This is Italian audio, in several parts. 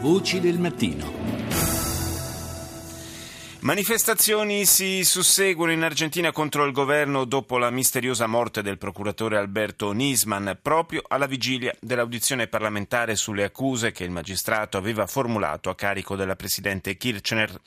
Voci del mattino. Manifestazioni si susseguono in Argentina contro il governo dopo la misteriosa morte del procuratore Alberto Nisman, proprio alla vigilia dell'audizione parlamentare sulle accuse che il magistrato aveva formulato a carico della presidente Kirchner.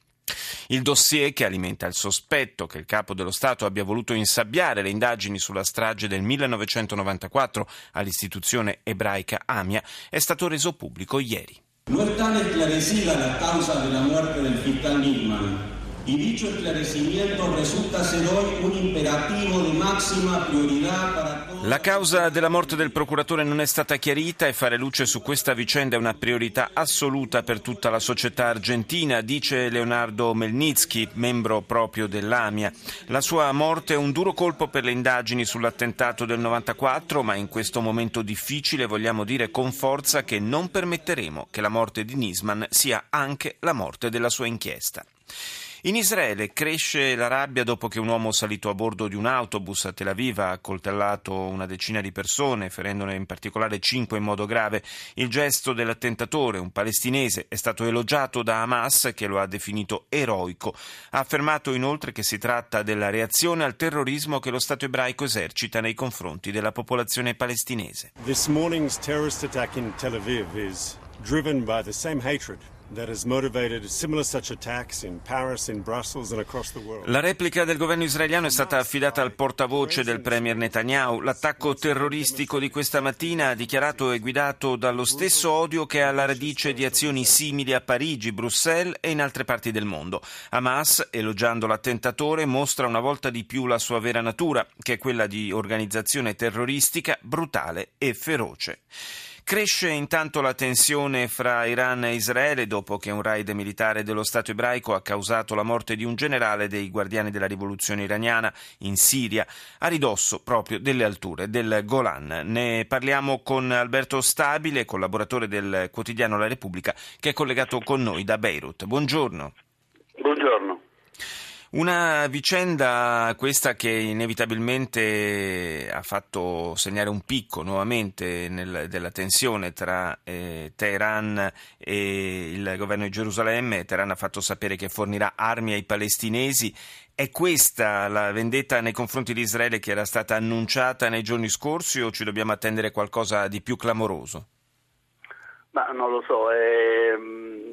Il dossier che alimenta il sospetto che il capo dello Stato abbia voluto insabbiare le indagini sulla strage del 1994 all'istituzione ebraica Amia è stato reso pubblico ieri. No está esclarecida la causa de la muerte del fiscal Nickman. Y dicho esclarecimiento resulta ser hoy un imperativo de máxima prioridad para. La causa della morte del procuratore non è stata chiarita e fare luce su questa vicenda è una priorità assoluta per tutta la società argentina, dice Leonardo Melnitsky, membro proprio dell'AMIA. La sua morte è un duro colpo per le indagini sull'attentato del 94, ma in questo momento difficile vogliamo dire con forza che non permetteremo che la morte di Nisman sia anche la morte della sua inchiesta. In Israele cresce la rabbia dopo che un uomo salito a bordo di un autobus a Tel Aviv ha accoltellato una decina di persone, ferendone in particolare cinque in modo grave. Il gesto dell'attentatore, un palestinese, è stato elogiato da Hamas che lo ha definito eroico. Ha affermato inoltre che si tratta della reazione al terrorismo che lo Stato ebraico esercita nei confronti della popolazione palestinese. This morning's terrorist attack in Tel Aviv is driven by the same hatred la replica del governo israeliano è stata affidata al portavoce del premier Netanyahu. L'attacco terroristico di questa mattina ha dichiarato è guidato dallo stesso odio che è alla radice di azioni simili a Parigi, Bruxelles e in altre parti del mondo. Hamas, elogiando l'attentatore, mostra una volta di più la sua vera natura, che è quella di organizzazione terroristica brutale e feroce. Cresce intanto la tensione fra Iran e Israele dopo che un raid militare dello Stato ebraico ha causato la morte di un generale dei guardiani della rivoluzione iraniana in Siria, a ridosso proprio delle alture del Golan. Ne parliamo con Alberto Stabile, collaboratore del quotidiano La Repubblica, che è collegato con noi da Beirut. Buongiorno. Una vicenda questa che inevitabilmente ha fatto segnare un picco nuovamente nel, della tensione tra eh, Teheran e il governo di Gerusalemme. Teheran ha fatto sapere che fornirà armi ai palestinesi. È questa la vendetta nei confronti di Israele che era stata annunciata nei giorni scorsi o ci dobbiamo attendere qualcosa di più clamoroso? Ma non lo so. Ehm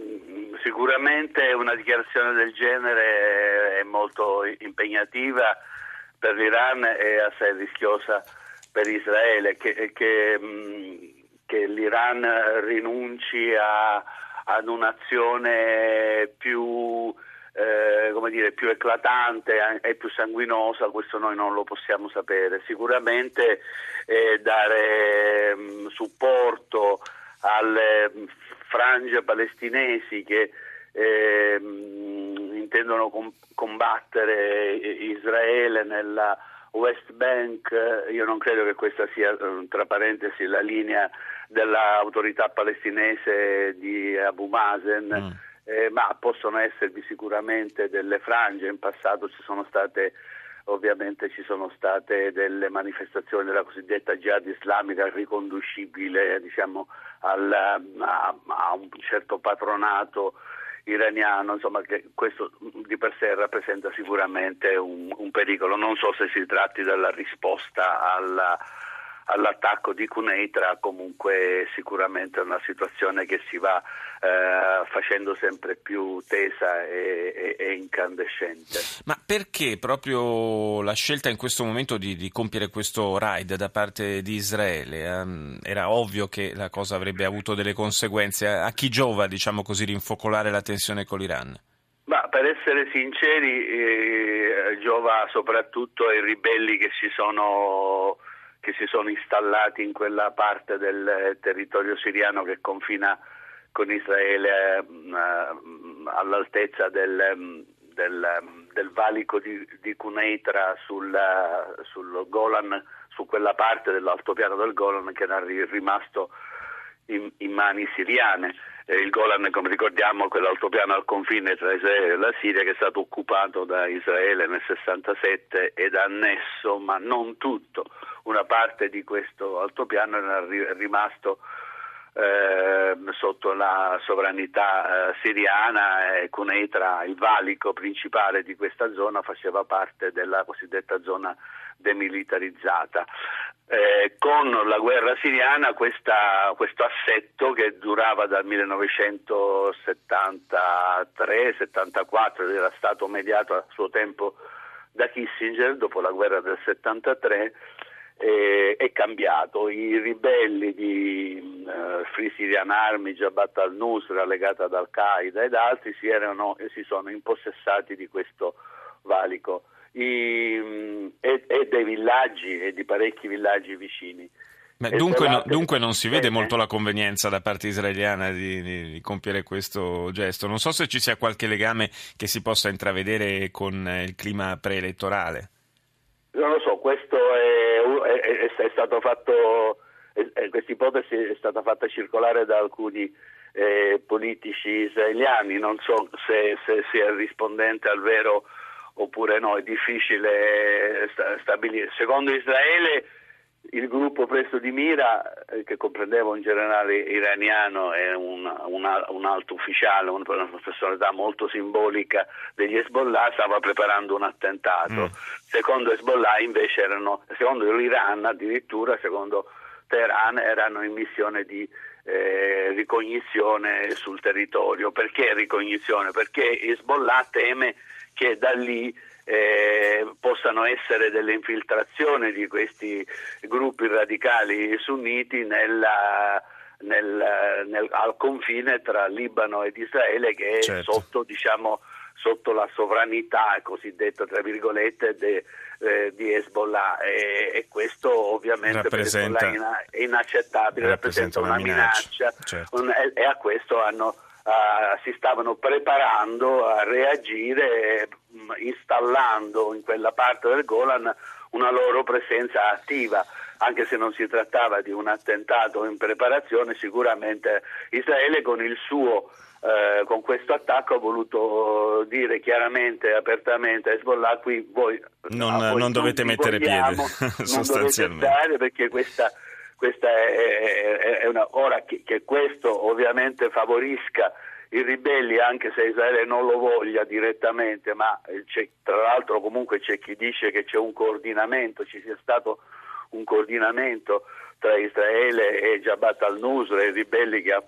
Sicuramente una dichiarazione del genere è molto impegnativa per l'Iran e assai rischiosa per Israele, che, che, che l'Iran rinunci a, ad un'azione più, eh, dire, più eclatante e più sanguinosa, questo noi non lo possiamo sapere. Sicuramente eh, dare supporto alle frange palestinesi che eh, intendono com- combattere Israele nella West Bank, io non credo che questa sia, tra parentesi, la linea dell'autorità palestinese di Abu Mazen, mm. eh, ma possono esservi sicuramente delle frange, in passato ci sono state ovviamente ci sono state delle manifestazioni della cosiddetta jihad islamica riconducibile diciamo, al, a, a, un certo patronato iraniano, insomma che questo di per sé rappresenta sicuramente un, un pericolo. Non so se si tratti della risposta alla all'attacco di Cuneitra comunque sicuramente è una situazione che si va eh, facendo sempre più tesa e, e, e, incandescente. Ma perché proprio la scelta in questo momento di, di compiere questo raid da parte di Israele? Um, era ovvio che la cosa avrebbe avuto delle conseguenze. A chi giova, diciamo così, rinfocolare la tensione con l'Iran? Ma per essere sinceri, eh, giova soprattutto ai ribelli che si sono che si sono installati in quella parte del territorio siriano che confina con Israele uh, all'altezza del, del, del valico di, di Cuneitra sul, sul, Golan, su quella parte dell'altopiano del Golan che era rimasto in, in mani siriane. il Golan, come ricordiamo, è quell'altopiano al confine tra Israele e la Siria che è stato occupato da Israele nel 67 ed annesso, ma non tutto. Una parte di questo altopiano era rimasto eh, sotto la sovranità eh, siriana e Cuneitra, il valico principale di questa zona, faceva parte della cosiddetta zona demilitarizzata. Eh, con la guerra siriana questa, questo assetto che durava dal 1973-74 era stato mediato a suo tempo da Kissinger dopo la guerra del 73 eh, è cambiato. I ribelli di uh, Free Syrian Army, Jabhat al-Nusra legata ad Al-Qaeda ed altri si, erano, si sono impossessati di questo valico I, um, e, e, dei villaggi e di parecchi villaggi vicini. Dunque, no, dunque, non si vede molto la convenienza da parte israeliana di, di, di, compiere questo gesto. Non so se ci sia qualche legame che si possa intravedere con il clima preelettorale. Non lo so, questo è, è, è stato fatto, questa ipotesi è stata fatta circolare da alcuni eh, politici israeliani, non so se, se sia rispondente al vero oppure no, è difficile stabilire. Secondo Israele il gruppo preso di mira, eh, che comprendeva un generale iraniano e un, un, un alto ufficiale, una, una personalità molto simbolica degli Hezbollah, stava preparando un attentato. Mm. Secondo Hezbollah invece erano, secondo l'Iran addirittura, secondo Teheran erano in missione di eh, ricognizione sul territorio. Perché ricognizione? Perché Hezbollah teme che da lì eh, possano essere delle infiltrazioni di questi gruppi radicali sunniti nella, nel, nel, al confine tra Libano ed Israele che certo. è sotto, diciamo, sotto la sovranità cosiddetta tra virgolette de, eh, di Hezbollah e, e, questo ovviamente rappresenta, è inaccettabile, rappresenta, rappresenta una, minaccia, minaccia certo. un, e, e, a questo hanno, uh, si stavano preparando a reagire installando in quella parte del Golan una loro presenza attiva anche se non si trattava di un attentato in preparazione, sicuramente Israele con il suo eh, con questo attacco ha voluto dire chiaramente, apertamente a Hezbollah qui voi non, voi non dovete mettere vogliamo, piede sostanzialmente non dovete perché questa, questa è, è, una ora che, che questo ovviamente favorisca i ribelli, anche se Israele non lo voglia direttamente, ma tra l'altro comunque c'è chi dice che c'è un coordinamento, ci sia stato un coordinamento tra Israele e Jabhat al-Nusra, i ribelli che ha,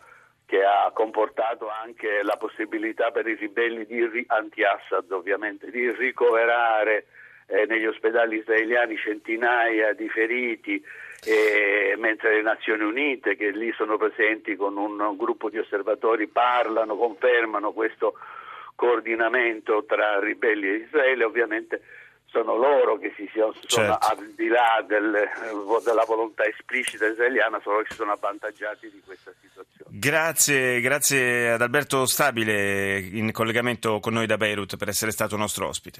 che ha, comportato anche la possibilità per i ribelli anti-Assad ovviamente di ricoverare eh, negli ospedali israeliani centinaia di feriti, eh, mentre le Nazioni Unite, che lì sono presenti con un gruppo di osservatori, parlano, confermano questo coordinamento tra ribelli e Israele, ovviamente sono loro che si sono, certo. al di là del, della volontà esplicita israeliana, sono loro che si sono avvantaggiati di questa situazione. Grazie, grazie ad Alberto Stabile in collegamento con noi da Beirut per essere stato nostro ospite.